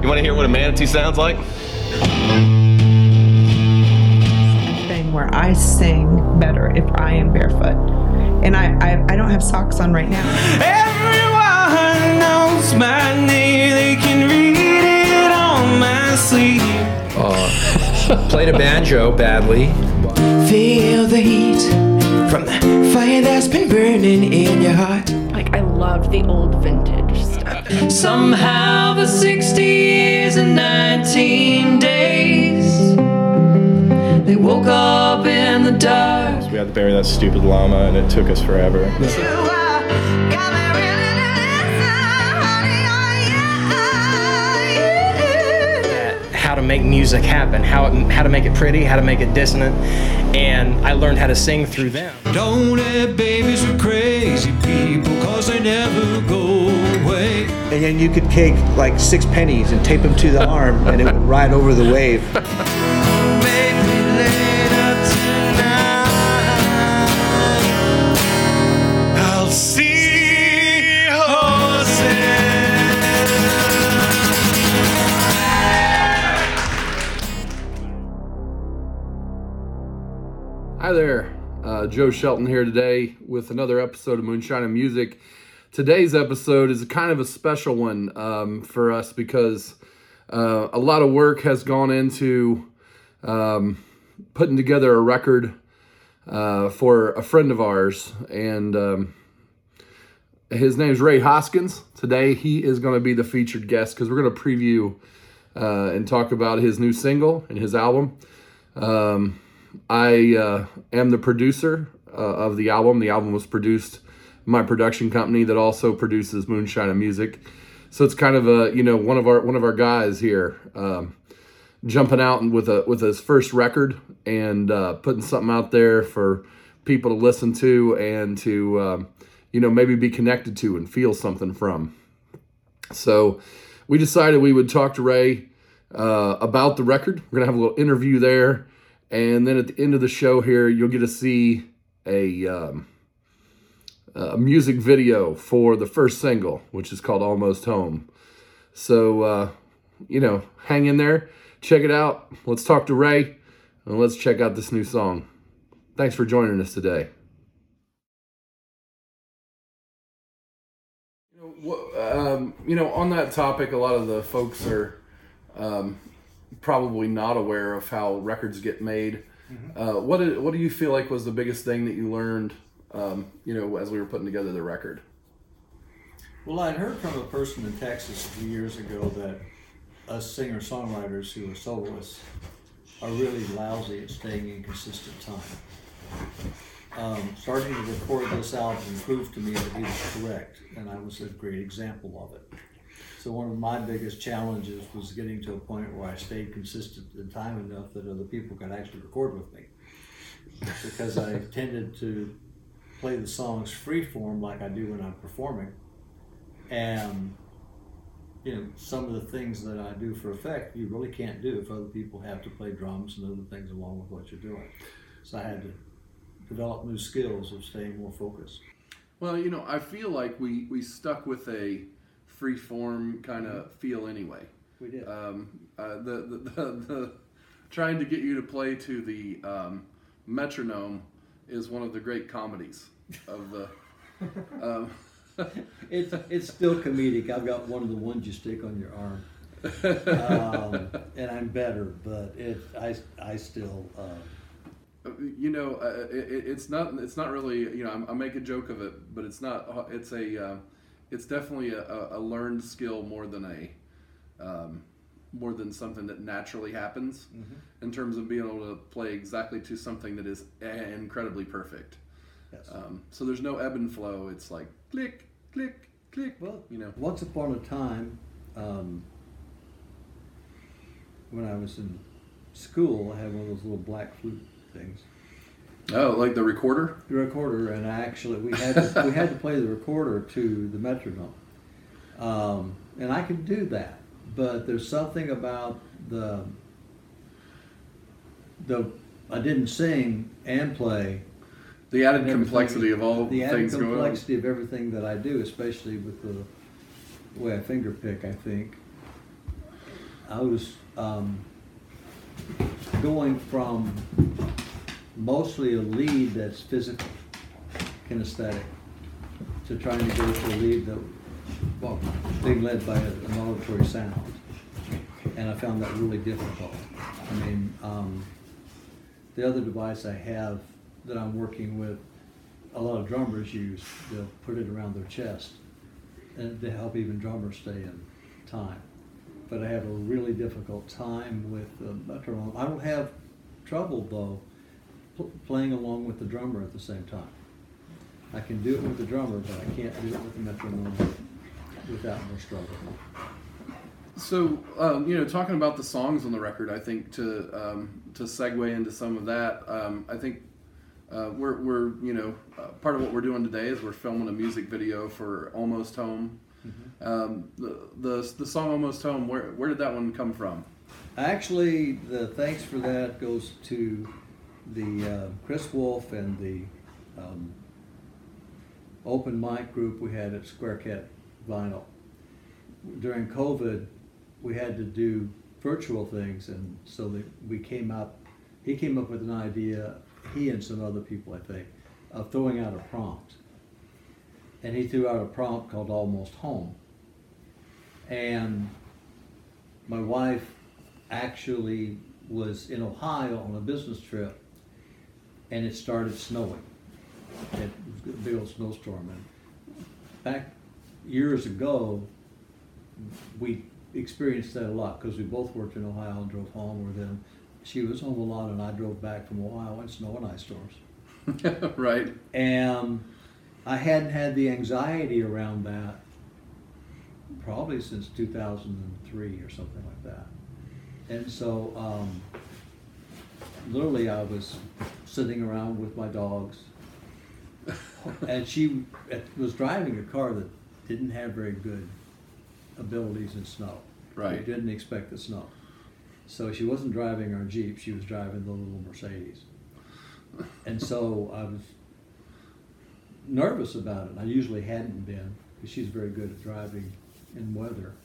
You want to hear what a manatee sounds like? Thing where I sing better if I am barefoot, and I I, I don't have socks on right now. Everyone knows my name, they can read it on my sleeve. Played a banjo badly. Feel the heat from the fire that's been burning in your heart. Like I loved the old vintage stuff. Somehow the 60 years and 19 days, they woke up in the dark. We had to bury that stupid llama, and it took us forever. how to make music happen, how it, how to make it pretty, how to make it dissonant, and I learned how to sing through them. Don't have babies with crazy people, cause they never go away. And then you could take like six pennies and tape them to the arm, and it would ride over the wave. Maybe later tonight, I'll see horses. Hi there, uh, Joe Shelton here today with another episode of Moonshine and Music. Today's episode is kind of a special one um, for us because uh, a lot of work has gone into um, putting together a record uh, for a friend of ours, and um, his name's Ray Hoskins. Today he is going to be the featured guest because we're going to preview uh, and talk about his new single and his album. Um, I uh, am the producer uh, of the album. The album was produced my production company that also produces Moonshine and Music. So it's kind of a you know one of our one of our guys here um, jumping out with a with his first record and uh, putting something out there for people to listen to and to um, you know maybe be connected to and feel something from. So we decided we would talk to Ray uh, about the record. We're gonna have a little interview there, and then at the end of the show here, you'll get to see a um, a music video for the first single, which is called "Almost Home." So uh, you know, hang in there, check it out. Let's talk to Ray, and let's check out this new song. Thanks for joining us today. Um, you know, on that topic, a lot of the folks are um, probably not aware of how records get made. Uh, what did, what do you feel like was the biggest thing that you learned? Um, you know, as we were putting together the record. Well, I'd heard from a person in Texas a few years ago that us singer songwriters who are soloists are really lousy at staying in consistent time. Um, starting to record this album proved to me that he was correct, and I was a great example of it. So one of my biggest challenges was getting to a point where I stayed consistent in time enough that other people could actually record with me. Because I tended to play the songs free form like I do when I'm performing. And you know, some of the things that I do for effect you really can't do if other people have to play drums and other things along with what you're doing. So I had to develop new skills of staying more focused. Well, you know, I feel like we we stuck with a free form kind of feel anyway. We did. Um, uh, the, the, the the trying to get you to play to the um, metronome is one of the great comedies of the. Um, It's it's still comedic. I've got one of the ones you stick on your arm, um, and I'm better, but it I I still. Uh, you know, uh, it, it- it's not it's not really you know I, I make a joke of it, but it's not it's a uh, it's definitely a, a a learned skill more than a um, more than something that naturally happens in terms of being able to play exactly to something that is incredibly perfect. yes. Um, so there's no ebb and flow. It's like click, click, click. Well, you know. once upon a time, um, when I was in school, I had one of those little black flute things, Oh, like the recorder. the recorder, and I actually we had to, we had to play the recorder to the metronome, um, and I could do that. But there's something about the the I didn't sing and play The added complexity of all the added things going on. complexity of everything that I do, especially with the way I finger pick. I think I was um, going from mostly a lead that's physical, kinesthetic, to trying to go to a lead that, well, being led by a- an auditory sound. And I found that really difficult. I mean, um, the other device I have that I'm working with, a lot of drummers use, they'll put it around their chest and to help even drummers stay in time. But I have a really difficult time with the metronome. I don't have trouble though pl- playing along with the drummer at the same time. I can do it with the drummer, but I can't do it with the metronome without more struggle. So, um, you know, talking about the songs on the record, I think to um, to segue into some of that, um, I think uh, we're we're you know uh, part of what we're doing today is we're filming a music video for Almost Home. Um, the, the the song Almost Home, where where did that one come from? Actually, the thanks for that goes to the uh, Chris Wolf and the um, open mic group we had at Square Cat Vinyl. During COVID, we had to do virtual things, and so that we came up. He came up with an idea. He and some other people, I think, of throwing out a prompt. And he threw out a prompt called "Almost Home," and my wife actually was in Ohio on a business trip, and it started snowing. It was a big old snowstorm, and back years ago, we experienced that a lot because we both worked in Ohio and drove home. Or then she was home a lot, and I drove back from Ohio in snow and ice storms. right. And I hadn't had the anxiety around that probably since 2003 or something like that. And so, um, literally, I was sitting around with my dogs, and she was driving a car that didn't have very good abilities in snow. Right. We didn't expect the snow. So she wasn't driving our Jeep, she was driving the little Mercedes. And so I was nervous about it. I usually hadn't been because she's very good at driving in weather.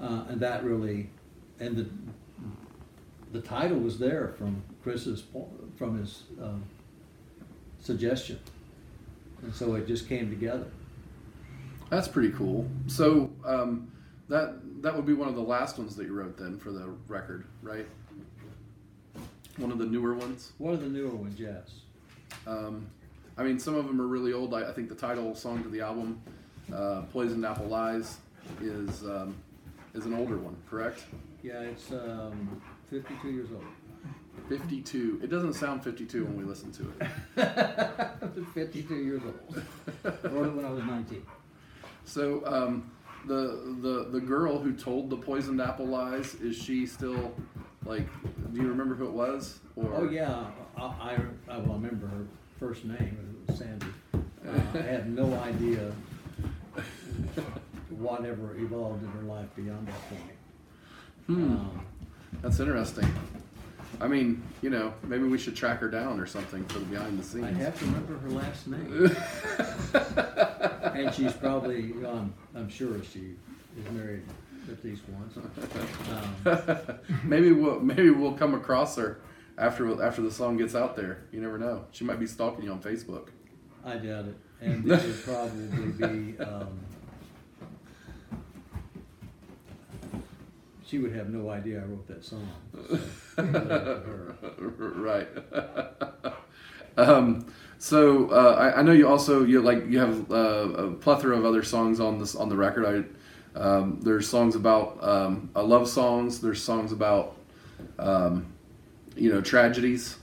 Uh, and that really, and the, the title was there from Chris's, from his um, suggestion. And so it just came together. That's pretty cool. So um, that that would be one of the last ones that you wrote then for the record, right? One of the newer ones. One of the newer ones, yes. Um, I mean, some of them are really old. I, I think the title song to the album, uh, "Poisoned Apple Lies," is um, is an older one, correct? Yeah, it's um, 52 years old. Fifty-two. It doesn't sound fifty-two when we listen to it. 52 years old. Wrote it when I was 19. So um, the the the girl who told the poisoned apple lies is she still like? Do you remember who it was? Or Oh yeah, I, I, I remember her first name. Was Sandy. Uh, I have no idea whatever evolved in her life beyond that point. Hmm. Um, That's interesting. I mean, you know, maybe we should track her down or something for the behind the scenes. I have to remember her last name, and she's probably. Um, I'm sure she is married at least once. Um, maybe we'll maybe we'll come across her after after the song gets out there. You never know. She might be stalking you on Facebook. I doubt it, and this would probably be. Um, she would have no idea I wrote that song. So, leave it up her. right. um, so uh, I, I know you also you like you have uh, a plethora of other songs on this on the record. I um, there's songs about um, uh, love songs. There's songs about um, you know tragedies.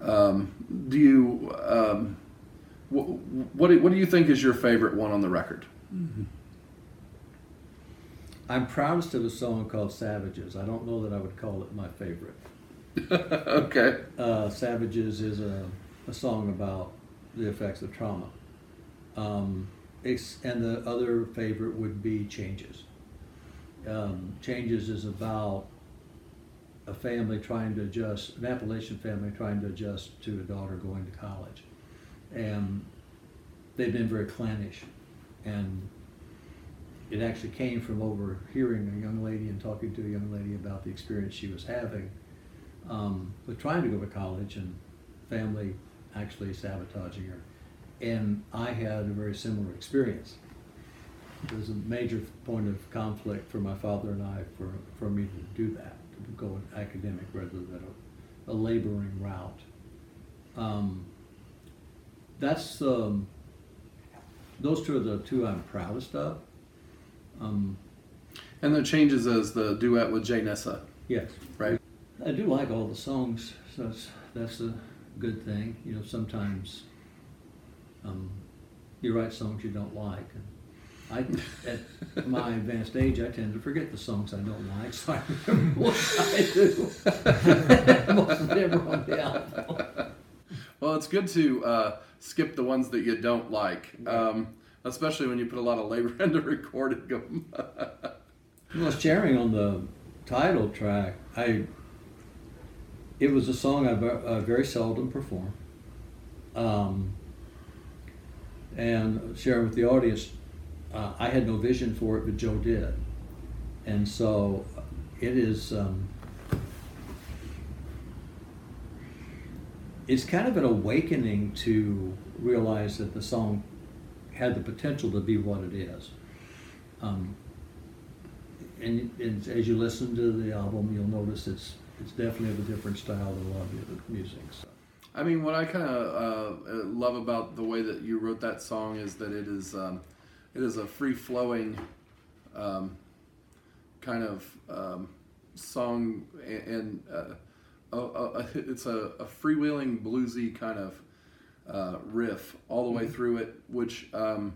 Um, do you um, wh- what do, what do you think is your favorite one on the record? I'm proudest of a song called Savages. I don't know that I would call it my favorite. okay. Uh, Savages is a, a song about the effects of trauma. Um, and the other favorite would be Changes. Um, Changes is about a family trying to adjust, an Appalachian family trying to adjust to a daughter going to college. And they've been very clannish. And it actually came from overhearing a young lady and talking to a young lady about the experience she was having um, with trying to go to college and family actually sabotaging her. And I had a very similar experience. It was a major point of conflict for my father and I for, for me to do that, to go an academic rather than a, a laboring route. Um, that's um, those two are the two I'm proudest of. Um, And the changes as the duet with Jay Nessa, yes, right? I do like all the songs. So that's that's a good thing. You know, sometimes um, you write songs you don't like. And I, at my advanced age, I tend to forget the songs I don't like, so I remember what I do. Most of them are on the album. Well, it's good to uh, skip the ones that you don't like, um, especially when you put a lot of labor into recording them. Well, sharing on the title track, I it was a song I uh, very seldom perform, um, and sharing with the audience. Uh, I had no vision for it, but Joe did, and so it is. Um, it's kind of an awakening to realize that the song had the potential to be what it is. Um, and, and as you listen to the album, you'll notice it's it's definitely of a different style than a lot of the other music. So. I mean, what I kind of uh, love about the way that you wrote that song is that it is um, it is a free flowing um, kind of um, song, and uh, a, a, it's a, a freewheeling bluesy kind of uh, riff all the way through it, which um,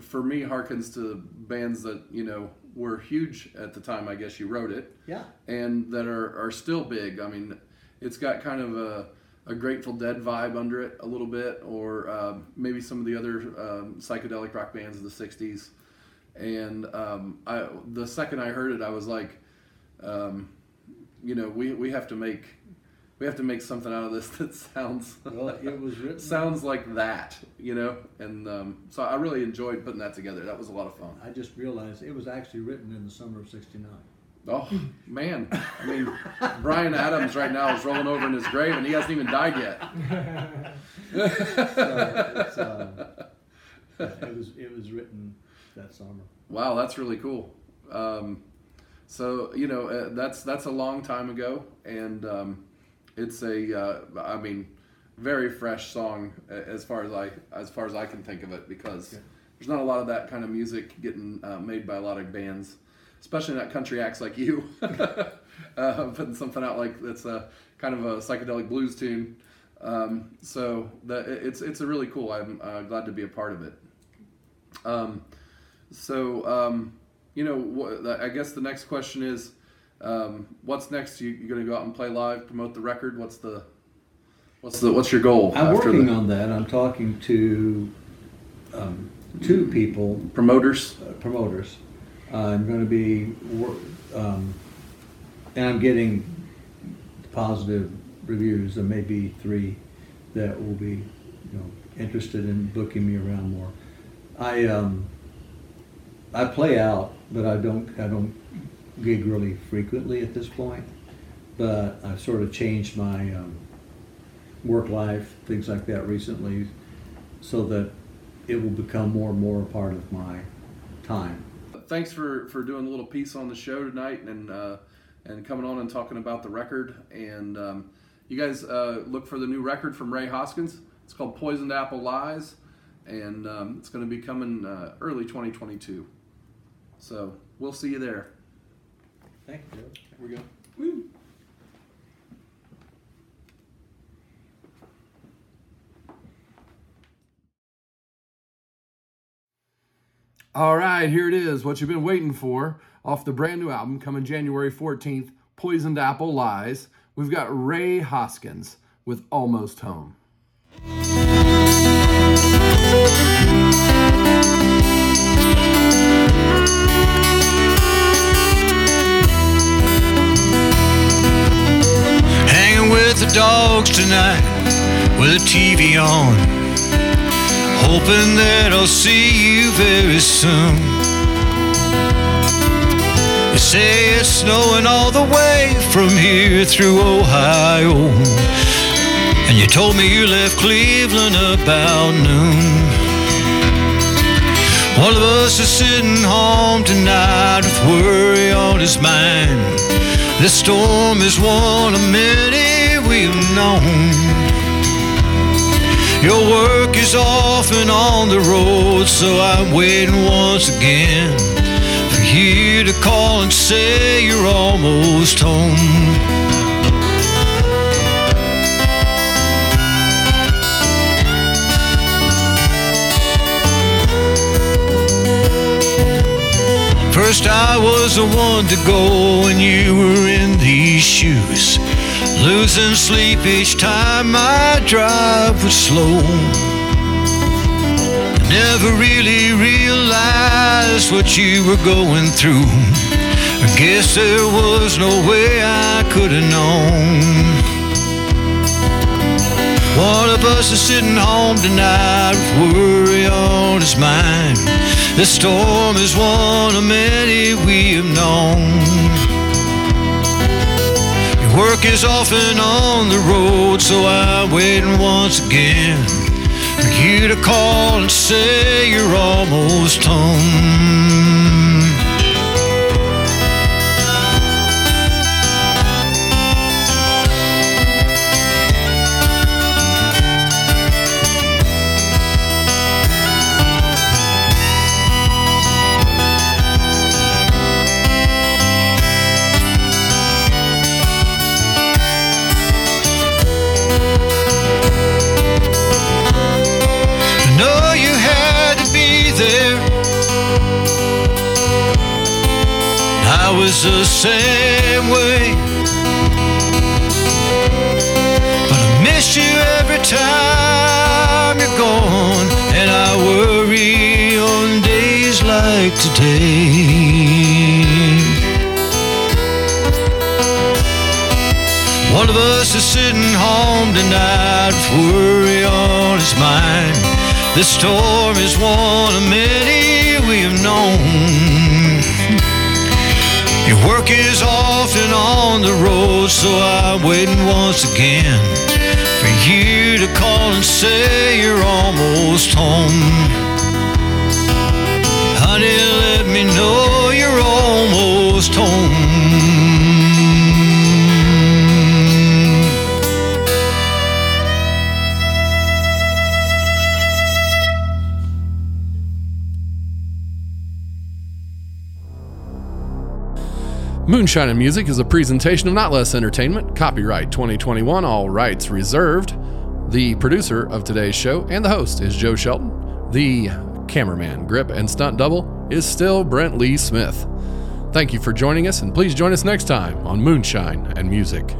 for me harkens to bands that you know were huge at the time. I guess you wrote it Yeah. and that are, are still big. I mean, it's got kind of a, a Grateful Dead vibe under it a little bit, or um, maybe some of the other um, psychedelic rock bands of the '60s. And um, I, the second I heard it, I was like, um, you know, we, we have to make we have to make something out of this that sounds Well, it was written. sounds like that, you know. And um, so I really enjoyed putting that together. That was a lot of fun. I just realized it was actually written in the summer of '69. Oh man! I mean, Bryan Adams right now is rolling over in his grave, and he hasn't even died yet. So it's, uh, it was it was written that summer. Wow, that's really cool. Um, so you know, uh, that's that's a long time ago, and um, it's a, uh, I mean, very fresh song as far as I as far as I can think of it, because there's not a lot of that kind of music getting uh, made by a lot of bands, especially not country acts like you, uh, putting something out like that's a kind of a psychedelic blues tune. Um, so that it's it's a really cool. I'm uh, glad to be a part of it. Um, so, um, you know, wh- I guess the next question is, um, what's next? You, you going to go out and play live, promote the record? What's the, what's the, what's your goal? I'm working the on that. I'm talking to um, two people, promoters? uh, promoters. I'm going to be, um, and I'm getting positive reviews. There may be three that will be, you know, interested in booking me around more. I um, I play out, but I don't I don't gig really frequently at this point. But I've sort of changed my um, work life, things like that recently, so that it will become more and more a part of my time. Thanks for, for doing a little piece on the show tonight and, uh, and coming on and talking about the record. And um, you guys uh, look for the new record from Ray Hoskins. It's called Poisoned Apple Lies, and um, it's going to be coming uh, early 2022. So we'll see you there. Thank you. Joe. Here we go. Woo. All right, here it is. What you've been waiting for off the brand new album coming January 14th Poisoned Apple Lies. We've got Ray Hoskins with Almost Home. With the dogs tonight with the TV on. Hoping that I'll see you very soon. They say it's snowing all the way from here through Ohio. And you told me you left Cleveland about noon. One of us is sitting home tonight with worry on his mind. This storm is one of many we've known. Your work is off and on the road, so I'm waiting once again for you to call and say you're almost home. First, I was the one to go when you were in these shoes. Losing sleep each time my drive was slow. Never really realized what you were going through. I guess there was no way I could have known. One of us is sitting home tonight with worry on his mind. The storm is one of many we have known. Work is often on the road, so I'm waiting once again for you to call and say you're almost home. I was the same way. But I miss you every time you're gone, and I worry on days like today. One of us is sitting home tonight with worry on his mind. This storm is one of many we have known. Work is often on the road, so I'm waiting once again for you to call and say you're almost home. Honey, let me know you're almost home. Moonshine and Music is a presentation of Not Less Entertainment, copyright 2021, all rights reserved. The producer of today's show and the host is Joe Shelton. The cameraman, grip, and stunt double is still Brent Lee Smith. Thank you for joining us, and please join us next time on Moonshine and Music.